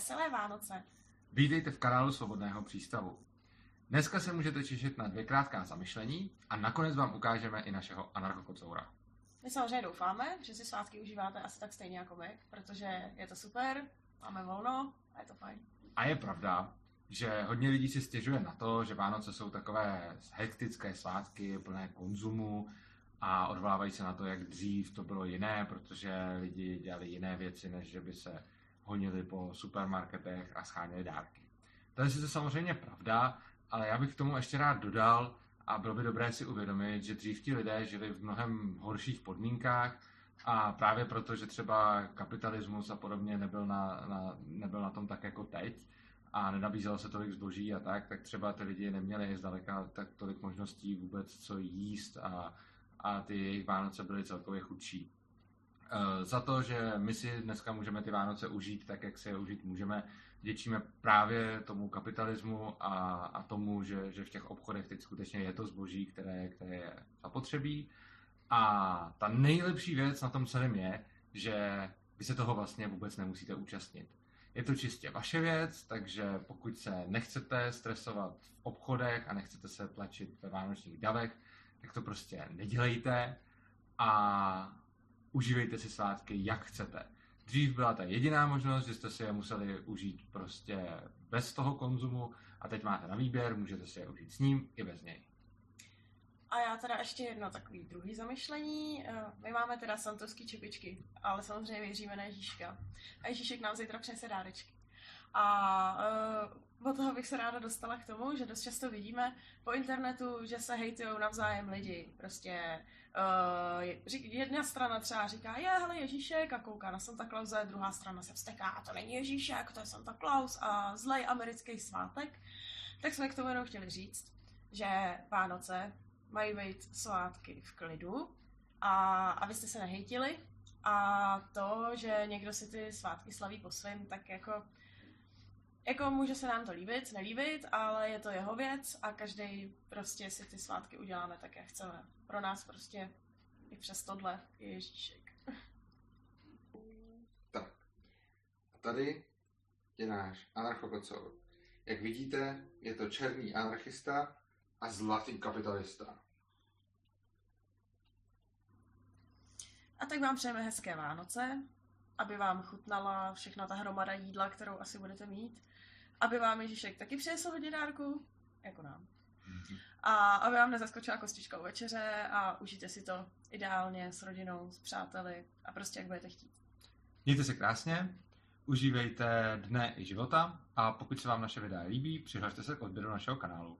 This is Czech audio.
Veselé Vánoce. Vítejte v kanálu Svobodného přístavu. Dneska se můžete těšit na dvě krátká zamyšlení a nakonec vám ukážeme i našeho anarchokocoura. My samozřejmě doufáme, že si svátky užíváte asi tak stejně jako my, protože je to super, máme volno a je to fajn. A je pravda, že hodně lidí si stěžuje na to, že Vánoce jsou takové hektické svátky, plné konzumu a odvolávají se na to, jak dřív to bylo jiné, protože lidi dělali jiné věci, než že by se honili po supermarketech a scháněli dárky. To je sice samozřejmě pravda, ale já bych k tomu ještě rád dodal, a bylo by dobré si uvědomit, že dřív ti lidé žili v mnohem horších podmínkách a právě proto, že třeba kapitalismus a podobně nebyl na, na, nebyl na tom tak jako teď a nenabízelo se tolik zboží a tak, tak třeba ty lidi neměli zdaleka tak tolik možností vůbec co jíst a, a ty jejich Vánoce byly celkově chudší. E, za to, že my si dneska můžeme ty Vánoce užít tak, jak si je užít můžeme, děčíme právě tomu kapitalismu a, a tomu, že, že v těch obchodech teď skutečně je to zboží, které, které je zapotřebí. A ta nejlepší věc na tom celém je, že vy se toho vlastně vůbec nemusíte účastnit. Je to čistě vaše věc, takže pokud se nechcete stresovat v obchodech a nechcete se tlačit ve vánočních davech, tak to prostě nedělejte a užívejte si svátky, jak chcete. Dřív byla ta jediná možnost, že jste si je museli užít prostě bez toho konzumu a teď máte na výběr, můžete si je užít s ním i bez něj. A já teda ještě jedno takový druhý zamyšlení. Eh, My máme teda santovský čepičky, ale samozřejmě věříme na Ježíška. A Ježíšek nám zítra přinese dárečky. A uh, od toho bych se ráda dostala k tomu, že dost často vidíme po internetu, že se hejtujou navzájem lidi. Prostě uh, jedna strana třeba říká, je, hele, Ježíšek a kouká na Santa Clause, druhá strana se vsteká, a to není Ježíšek, to je Santa Claus a zlej americký svátek. Tak jsme k tomu jenom chtěli říct, že Vánoce mají být svátky v klidu a abyste se nehejtili a to, že někdo si ty svátky slaví po svém, tak jako jako může se nám to líbit, nelíbit, ale je to jeho věc a každý prostě si ty svátky uděláme tak, jak chceme. Pro nás prostě i přes tohle je Ježíšek. Tak. A tady je náš anarchokocour. Jak vidíte, je to černý anarchista a zlatý kapitalista. A tak vám přejeme hezké Vánoce, aby vám chutnala všechna ta hromada jídla, kterou asi budete mít, aby vám Ježíšek taky přinesl hodně dárku, jako nám. A aby vám nezaskočila kostička u večeře a užijte si to ideálně s rodinou, s přáteli a prostě jak budete chtít. Mějte se krásně, užívejte dne i života a pokud se vám naše videa líbí, přihlašte se k odběru našeho kanálu.